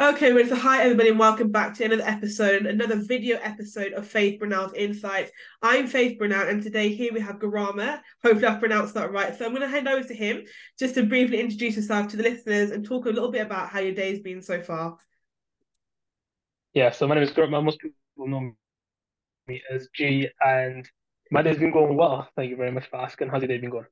Okay, well, so hi everybody, and welcome back to another episode, another video episode of Faith Brynel's Insights. I'm Faith Brynel, and today here we have Garama. Hopefully, I've pronounced that right. So I'm going to hand over to him just to briefly introduce yourself to the listeners and talk a little bit about how your day's been so far. Yeah, so my name is Gurupma. Most people know me as G, and my day's been going well. Thank you very much for asking. How's your day been going?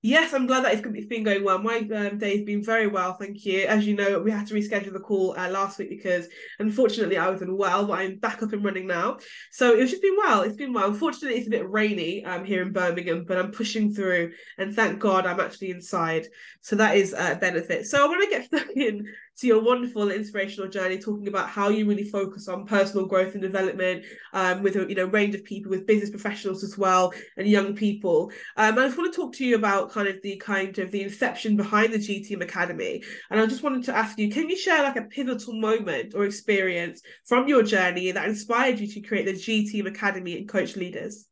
Yes, I'm glad that it's, been going well. My um, day's been very well, thank you. As you know, we had to reschedule the call uh, last week because unfortunately I was unwell, but I'm back up and running now. So it's just been well. It's been well. Unfortunately, it's a bit rainy um, here in Birmingham, but I'm pushing through, and thank God I'm actually inside. So that is a benefit. So I want to get stuck in to your wonderful inspirational journey, talking about how you really focus on personal growth and development um, with a you know range of people, with business professionals as well, and young people. Um, I just want to talk to you about kind of the kind of the inception behind the G Team Academy, and I just wanted to ask you, can you share like a pivotal moment or experience from your journey that inspired you to create the G Team Academy and coach leaders?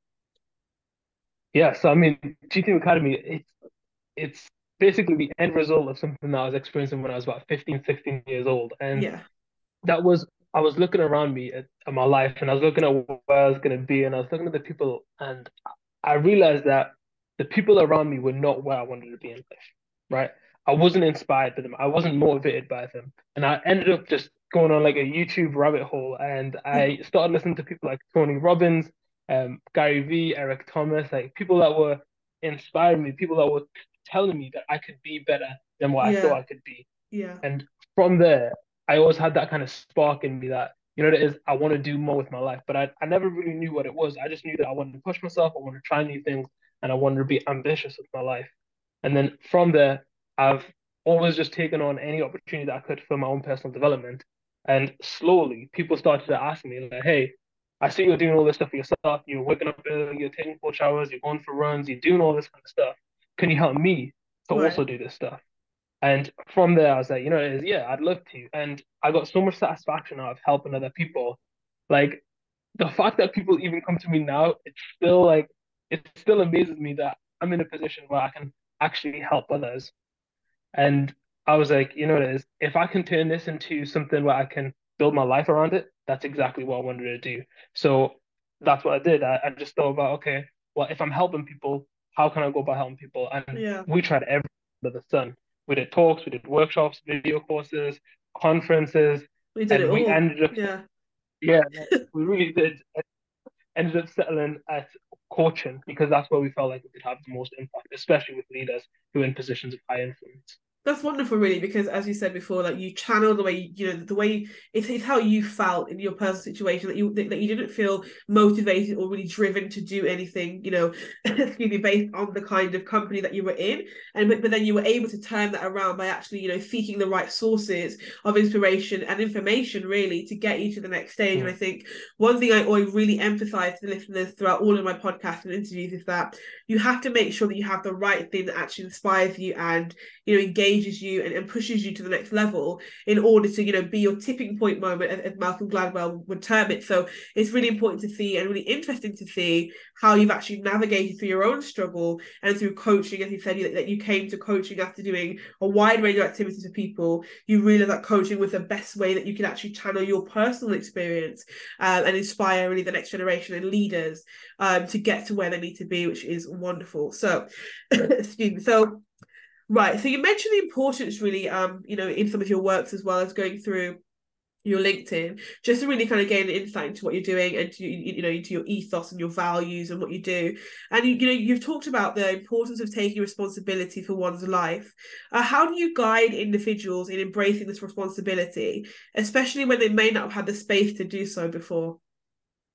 Yeah, so I mean, G Team Academy, it's it's basically the end result of something that I was experiencing when I was about 15, 16 years old. And yeah. that was, I was looking around me at, at my life and I was looking at where I was going to be and I was looking at the people and I realized that the people around me were not where I wanted to be in life, right? I wasn't inspired by them. I wasn't motivated by them. And I ended up just going on like a YouTube rabbit hole and I started listening to people like Tony Robbins, um, Gary Vee, Eric Thomas, like people that were inspiring me, people that were telling me that I could be better than what yeah. I thought I could be. Yeah. And from there, I always had that kind of spark in me that, you know, that is I want to do more with my life. But I, I never really knew what it was. I just knew that I wanted to push myself, I wanted to try new things, and I wanted to be ambitious with my life. And then from there, I've always just taken on any opportunity that I could for my own personal development. And slowly, people started to ask me, like, hey, I see you're doing all this stuff for yourself. You're waking up early, you're taking four showers, you're going for runs, you're doing all this kind of stuff can you help me to right. also do this stuff? And from there, I was like, you know, is yeah, I'd love to. And I got so much satisfaction out of helping other people. Like the fact that people even come to me now, it's still like, it still amazes me that I'm in a position where I can actually help others. And I was like, you know, it is if I can turn this into something where I can build my life around it, that's exactly what I wanted to do. So that's what I did. I, I just thought about, okay, well, if I'm helping people, how can I go about helping people? And yeah. we tried everything under the sun. We did talks, we did workshops, video courses, conferences. We did it we all. ended up yeah. Yeah, we really did. Ended up settling at coaching because that's where we felt like we could have the most impact, especially with leaders who are in positions of high influence that's wonderful really because as you said before like you channel the way you know the way it's, it's how you felt in your personal situation that you that you didn't feel motivated or really driven to do anything you know excuse me based on the kind of company that you were in. And but, but then you were able to turn that around by actually you know seeking the right sources of inspiration and information really to get you to the next stage. And i think one thing i always really emphasize to the listeners throughout all of my podcasts and interviews is that you have to make sure that you have the right thing that actually inspires you and you know engage engages you and, and, pushes you to the next level in order to you know be your tipping point moment as, as, Malcolm Gladwell would term it. So it's really important to see and really interesting to see how you've actually navigated through your own struggle and through coaching. As you said that you came to coaching after doing a wide range of activities with people. You realize that coaching was the best way that you can actually channel your personal experience um, and inspire really the next generation and leaders um, to get to where they need to be which is wonderful. So excuse me. So Right. So you mentioned the importance, really, um, you know, in some of your works as well as going through your LinkedIn, just to really kind of gain insight into what you're doing and to, you know into your ethos and your values and what you do. And you, you know you've talked about the importance of taking responsibility for one's life. Uh, how do you guide individuals in embracing this responsibility, especially when they may not have had the space to do so before?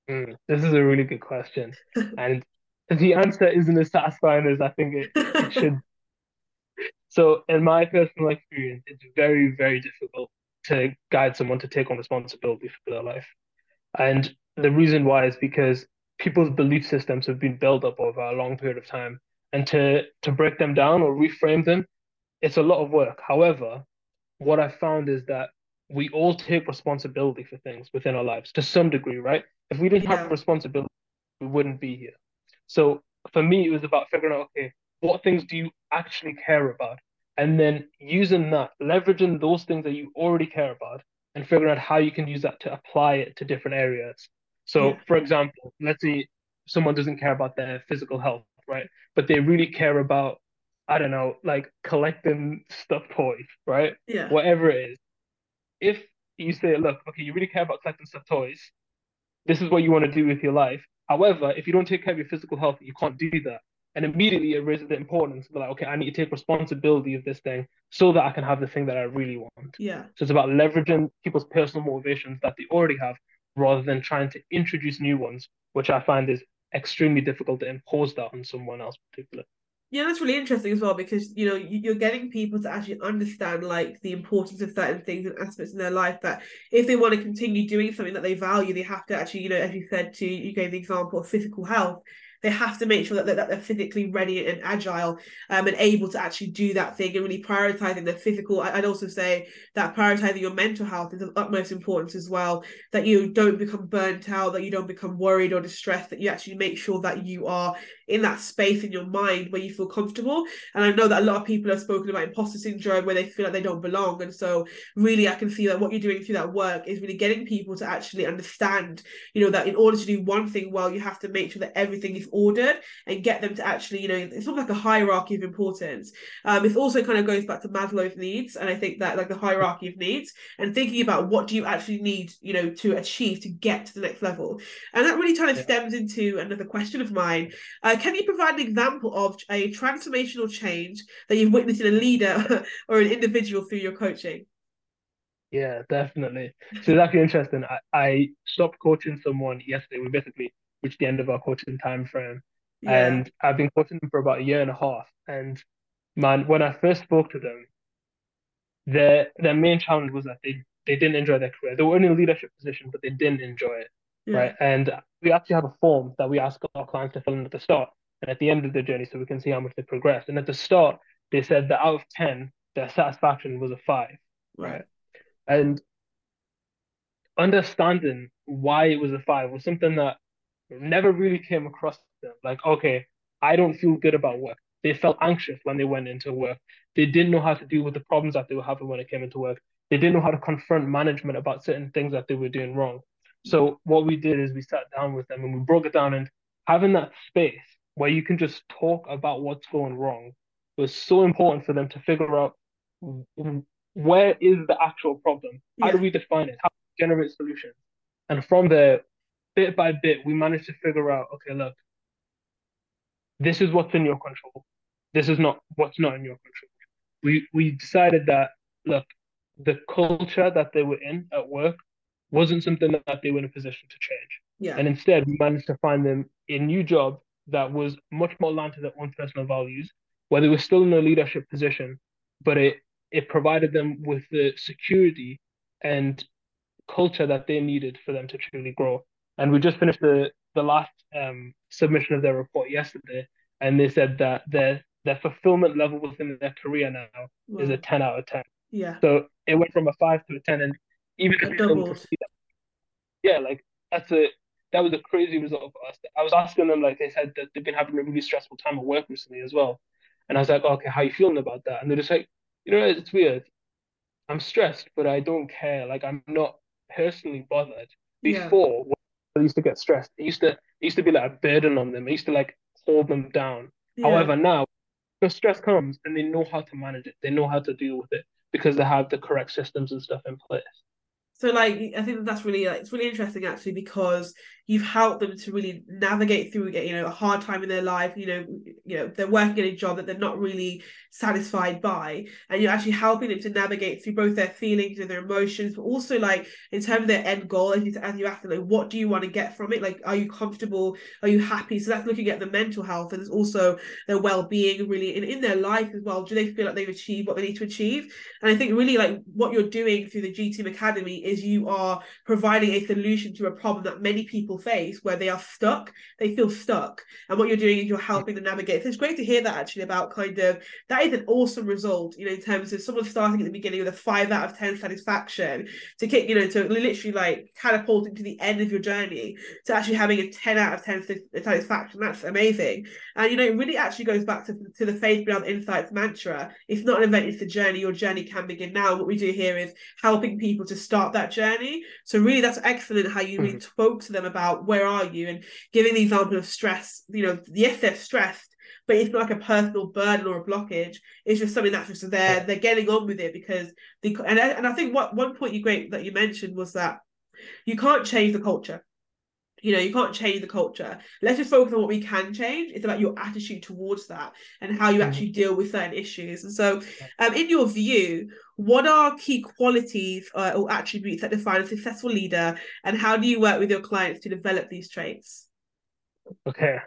Mm, this is a really good question, and the answer isn't as satisfying as I think it, it should so, in my personal experience, it's very, very difficult to guide someone to take on responsibility for their life. And the reason why is because people's belief systems have been built up over a long period of time. And to, to break them down or reframe them, it's a lot of work. However, what I found is that we all take responsibility for things within our lives to some degree, right? If we didn't yeah. have responsibility, we wouldn't be here. So for me, it was about figuring out, okay, what things do you actually care about? And then using that, leveraging those things that you already care about and figuring out how you can use that to apply it to different areas. So, yeah. for example, let's say someone doesn't care about their physical health, right? But they really care about, I don't know, like collecting stuffed toys, right? Yeah. Whatever it is. If you say, look, okay, you really care about collecting stuffed toys, this is what you want to do with your life. However, if you don't take care of your physical health, you can't do that. And immediately it raises the importance of like, okay, I need to take responsibility of this thing so that I can have the thing that I really want. Yeah. So it's about leveraging people's personal motivations that they already have rather than trying to introduce new ones, which I find is extremely difficult to impose that on someone else particularly. Yeah, that's really interesting as well because you know you're getting people to actually understand like the importance of certain things and aspects in their life that if they want to continue doing something that they value, they have to actually, you know, as you said, to you gave the example of physical health they have to make sure that, that, they're physically ready and agile um, and able to actually do that thing and really prioritizing their physical. I'd also say that prioritizing your mental health is of utmost importance as well. That you don't become burnt out, that you don't become worried or distressed, that you actually make sure that you are in that space in your mind where you feel comfortable. And I know that a lot of people have spoken about imposter syndrome where they feel like they don't belong. And so really I can see that what you're doing through that work is really getting people to actually understand, you know, that in order to do one thing well, you have to make sure that everything is ordered and get them to actually, you know, it's not like a hierarchy of importance. Um, it also kind of goes back to Maslow's needs, and I think that like the hierarchy of needs and thinking about what do you actually need, you know, to achieve to get to the next level, and that really kind of yeah. stems into another question of mine. Uh, can you provide an example of a transformational change that you've witnessed in a leader or an individual through your coaching? Yeah, definitely. So it's actually interesting. I, I stopped coaching someone yesterday. We basically reached the end of our coaching time frame. Yeah. And I've been coaching them for about a year and a half. And man, when I first spoke to them, their their main challenge was that they they didn't enjoy their career. They were in a leadership position, but they didn't enjoy it. Yeah. Right. And we actually have a form that we ask our clients to fill in at the start and at the end of the journey so we can see how much they progressed. And at the start, they said that out of 10, their satisfaction was a five. Right. And understanding why it was a five was something that never really came across them. Like, okay, I don't feel good about work. They felt anxious when they went into work. They didn't know how to deal with the problems that they were having when it came into work. They didn't know how to confront management about certain things that they were doing wrong. So what we did is we sat down with them and we broke it down and having that space where you can just talk about what's going wrong was so important for them to figure out where is the actual problem? How do we define it? How do we generate solutions? And from there, bit by bit, we managed to figure out, okay, look, this is what's in your control. This is not what's not in your control. We we decided that look, the culture that they were in at work wasn't something that they were in a position to change. Yeah. And instead, we managed to find them a new job that was much more aligned to their own personal values, where they were still in a leadership position, but it it provided them with the security and culture that they needed for them to truly grow. And we just finished the the last um, submission of their report yesterday, and they said that their their fulfillment level within their career now wow. is a ten out of ten. Yeah. So it went from a five to a ten, and even if you yeah, like that's a that was a crazy result for us. I was asking them, like they said that they've been having a really stressful time at work recently as well. And I was like, okay, how you feeling about that? And they're just like, you know, it's weird. I'm stressed, but I don't care. Like I'm not personally bothered. Before yeah. I used to get stressed, it used to it used to be like a burden on them. It used to like hold them down. Yeah. However, now the stress comes and they know how to manage it. They know how to deal with it because they have the correct systems and stuff in place. So like I think that's really like, it's really interesting actually because you've helped them to really navigate through you know a hard time in their life you know you know they're working in a job that they're not really satisfied by and you're actually helping them to navigate through both their feelings and their emotions but also like in terms of their end goal as you, as you ask them like what do you want to get from it? Like are you comfortable? Are you happy? So that's looking at the mental health and there's also their well-being really in, in their life as well. Do they feel like they've achieved what they need to achieve? And I think really like what you're doing through the G Team Academy is you are providing a solution to a problem that many people face where they are stuck, they feel stuck. And what you're doing is you're helping them navigate. So it's great to hear that actually about kind of that is an awesome result, you know, in terms of someone starting at the beginning with a five out of 10 satisfaction to kick, you know, to literally like catapult into the end of your journey to actually having a 10 out of 10 satisfaction. That's amazing. And, you know, it really actually goes back to, to the Faith Brynel's Insights mantra. It's not an event, it's a journey. Your journey can begin now. What we do here is helping people to start that journey. So really that's excellent how you really mm-hmm. spoke to them about where are you and giving the example of stress, you know, yes, they're stressed, but it's not like a personal burden or a blockage. It's just something that's just there. They're getting on with it because the and and I think what one point you great that you mentioned was that you can't change the culture you know you can't change the culture. Let's just focus on what we can change. It's about your attitude towards that and how you mm-hmm. actually deal with certain issues. And so um, in your view what are key qualities uh, or attributes that define a successful leader? And how do you work with your clients to develop these traits? Okay.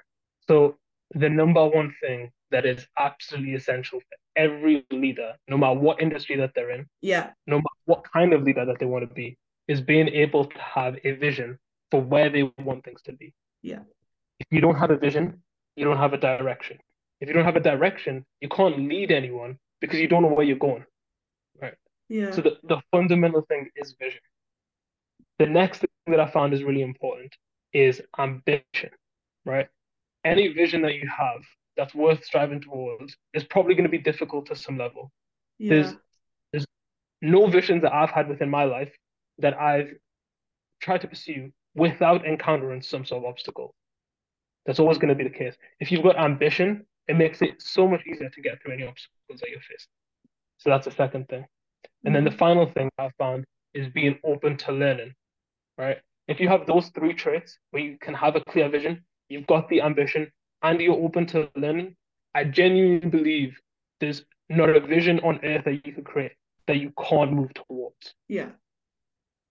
So the number one thing that is absolutely essential for every leader no matter what industry that they're in yeah. no matter what kind of leader that they want to be is being able to have a vision for where they want things to be. Yeah. If you don't have a vision, you don't have a direction. If you don't have a direction, you can't lead anyone because you don't know where you're going. Right. Yeah. So the, the fundamental thing is vision. The next thing that I found is really important is ambition. Right. Any vision that you have that's worth striving towards is probably going to be difficult to some level. Yeah. There's there's no visions that I've had within my life that I've tried to pursue without encountering some sort of obstacle. That's always going to be the case. If you've got ambition, it makes it so much easier to get through any obstacles that you face. So that's the second thing. And then the mm-hmm. final thing I've found is being open to learning, right? If you have those three traits where you can have a clear vision, you've got the ambition, and you're open to learning, I genuinely believe there's not a vision on earth that you could create that you can't move towards. Yeah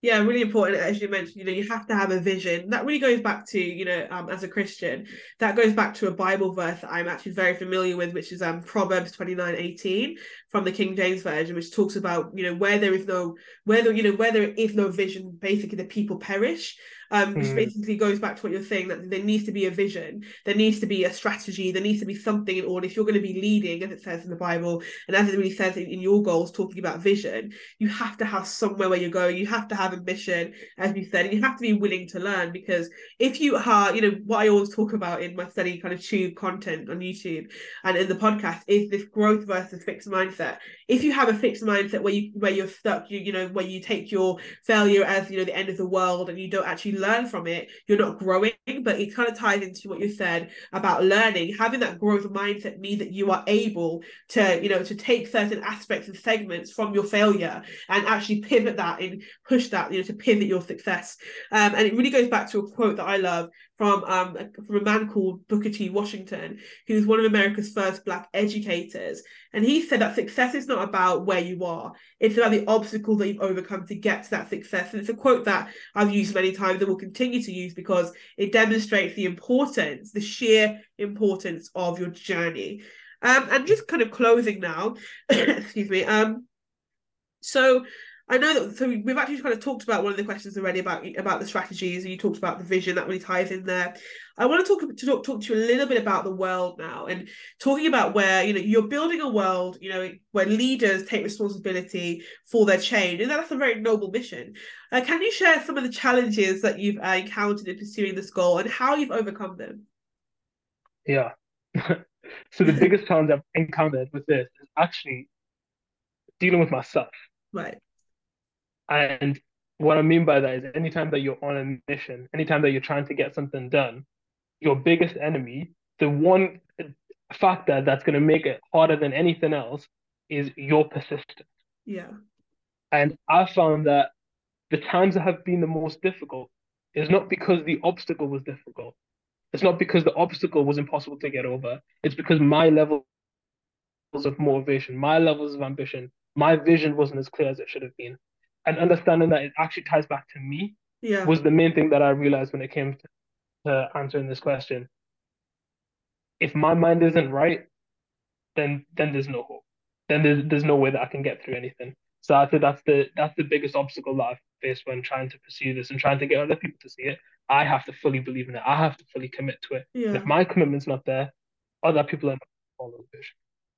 yeah really important as you mentioned you know you have to have a vision. That really goes back to you know um, as a christian that goes back to a bible verse that i'm actually very familiar with which is um proverbs 29 18 from the king james version which talks about you know where there is no where there you know where there is no vision basically the people perish um, which mm. basically goes back to what you're saying that there needs to be a vision, there needs to be a strategy, there needs to be something in order. If you're going to be leading, as it says in the Bible, and as it really says in, in your goals, talking about vision, you have to have somewhere where you're going. You have to have ambition, as you said, and you have to be willing to learn. Because if you are, you know, what I always talk about in my study kind of tube content on YouTube and in the podcast is this growth versus fixed mindset. If you have a fixed mindset where you where you're stuck, you you know, where you take your failure as you know the end of the world and you don't actually learn from it, you're not growing. But it kind of ties into what you said about learning. Having that growth mindset means that you are able to, you know, to take certain aspects and segments from your failure and actually pivot that and push that, you know, to pivot your success. Um, and it really goes back to a quote that I love from um from a man called Booker T. Washington, who was one of America's first black educators. And he said that success is not about where you are, it's about the obstacles that you've overcome to get to that success. And it's a quote that I've used many times and will continue to use because it demonstrates the importance, the sheer importance of your journey. Um, and just kind of closing now, excuse me. Um, so I know that so we've actually kind of talked about one of the questions already about about the strategies, and you talked about the vision that really ties in there. I want to talk to talk, talk to you a little bit about the world now, and talking about where you know you're building a world, you know, where leaders take responsibility for their change, and that's a very noble mission. Uh, can you share some of the challenges that you've uh, encountered in pursuing this goal and how you've overcome them? Yeah. so the biggest challenge I've encountered with this is actually dealing with myself. Right and what I mean by that is anytime that you're on a mission, anytime that you're trying to get something done, your biggest enemy, the one factor that's going to make it harder than anything else is your persistence. Yeah. And I found that the times that have been the most difficult is not because the obstacle was difficult. It's not because the obstacle was impossible to get over. It's because my levels of motivation, my levels of ambition, my vision wasn't as clear as it should have been and understanding that it actually ties back to me yeah. was the main thing that I realized when it came to, to answering this question. If my mind isn't right, then then there's no hope. Then there's there's no way that I can get through anything. So I think that's the that's the biggest obstacle that I've faced when trying to pursue this and trying to get other people to see it. I have to fully believe in it. I have to fully commit to it. Yeah. if my commitment's not there, other people are not follow the vision.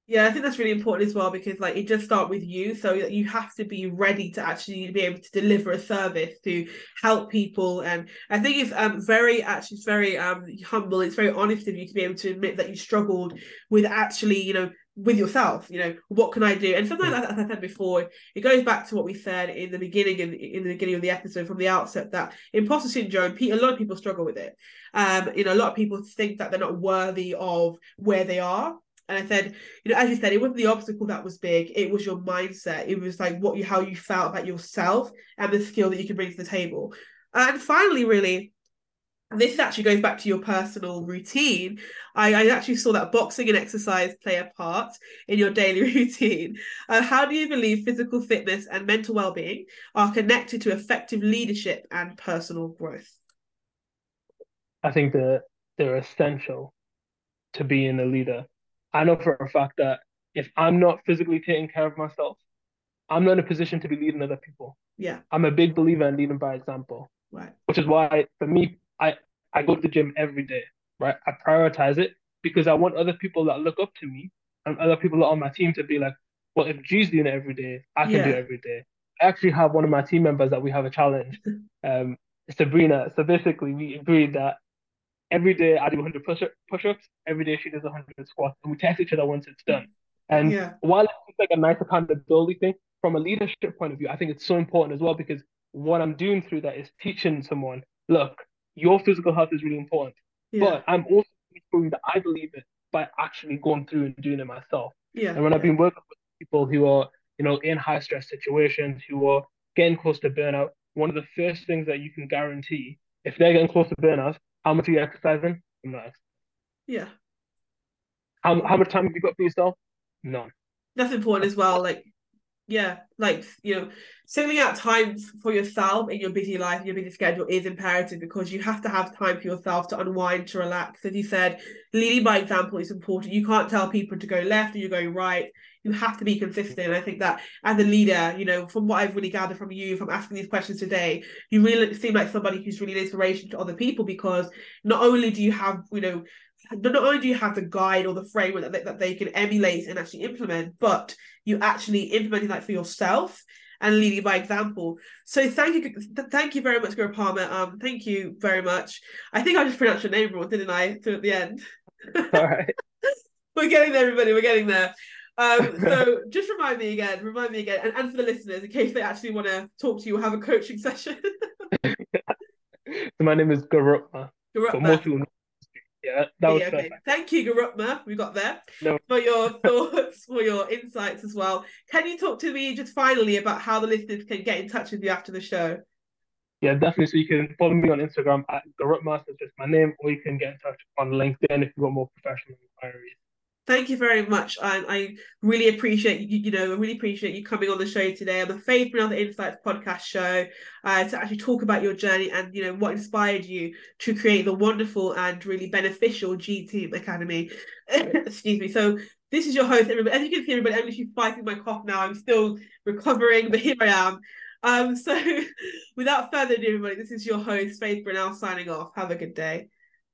Yeah, I think that's really important as well because like it just start with you, so you have to be ready to actually be able to deliver a service to help people. And I think it's um very actually it's very um humble. It's very honest of you to be able to admit that you struggled with actually you know with yourself. You know what can I do? And sometimes, as I said before, it goes back to what we said in the beginning in, in the beginning of the episode from the outset that imposter syndrome. A lot of people struggle with it. Um, you know, a lot of people think that they're not worthy of where they are and I said, you know, as you said, it wasn't the obstacle that was big. It was your mindset. It was like what you how you felt about yourself and the skill that you could bring to the table. And finally, really, this actually goes back to your personal routine. I, I actually saw that boxing and exercise play a part in your daily routine. Uh, how do you believe physical fitness and mental well-being are connected to effective leadership and personal growth? I think that they're essential to being a leader I know for a fact that if I'm not physically taking care of myself, I'm not in a position to be leading other people. Yeah. I'm a big believer in leading by example. Right. Which is why for me, I, I go to the gym every day, right? I prioritize it because I want other people that look up to me and other people that are on my team to be like, well, if G's doing it every day, I can yeah. do it every day. I actually have one of my team members that we have a challenge, um, Sabrina. So basically, we agreed that every day I do 100 push ups. Every day she does 100 squats, and we test each other once it's done. And yeah. while it's like a nice accountability thing, from a leadership point of view, I think it's so important as well because what I'm doing through that is teaching someone, look, your physical health is really important, yeah. but I'm also proving that I believe it by actually going through and doing it myself. Yeah. And when I've been working with people who are, you know, in high stress situations, who are getting close to burnout, one of the first things that you can guarantee if they're getting close to burnout how much are you exercising? Not. Yeah. How how much time have you got for yourself? None. That's important as well. Like, yeah, like you know, singling out time for yourself in your busy life, your busy schedule is imperative because you have to have time for yourself to unwind, to relax. As you said, leading by example is important. You can't tell people to go left and you're going right you have to be consistent. I think that as a leader, you know, from what I've really gathered from you, from asking these questions today, you really seem like somebody who's really an inspiration to other people because not only do you have, you know, not only do you have the guide or the framework that they, that they can emulate and actually implement, but you actually implementing that for yourself and leading by example. So thank you, thank you very much, Guru Palmer. Um, thank you very much. I think I just pronounced your name wrong, didn't I? To at the end. All right. We're getting there, everybody. We're getting there. Um, so just remind me again, remind me again, and, and for the listeners, in case they actually want to talk to you or have a coaching session. so my name is Gurupma. Gurupma. Yeah, that was yeah, okay. perfect. Thank you, Gurupma. We got there no. for your thoughts, for your insights as well. Can you talk to me just finally about how the listeners can get in touch with you after the show? Yeah, definitely. So you can follow me on Instagram at Gurupma, so just my name, or you can get in touch on LinkedIn if you want more professional inquiries. Thank you very much. I, I really appreciate you, you know, I really appreciate you coming on the show today on the Faith and Other Insights podcast show uh, to actually talk about your journey and, you know, what inspired you to create the wonderful and really beneficial G Team Academy. Excuse me. So this is your host, everybody. As you can see, everybody, I'm literally fighting my cough now. I'm still recovering, but here I am. Um, so without further ado, everybody, this is your host, Faith Brynel, signing off. Have a good day.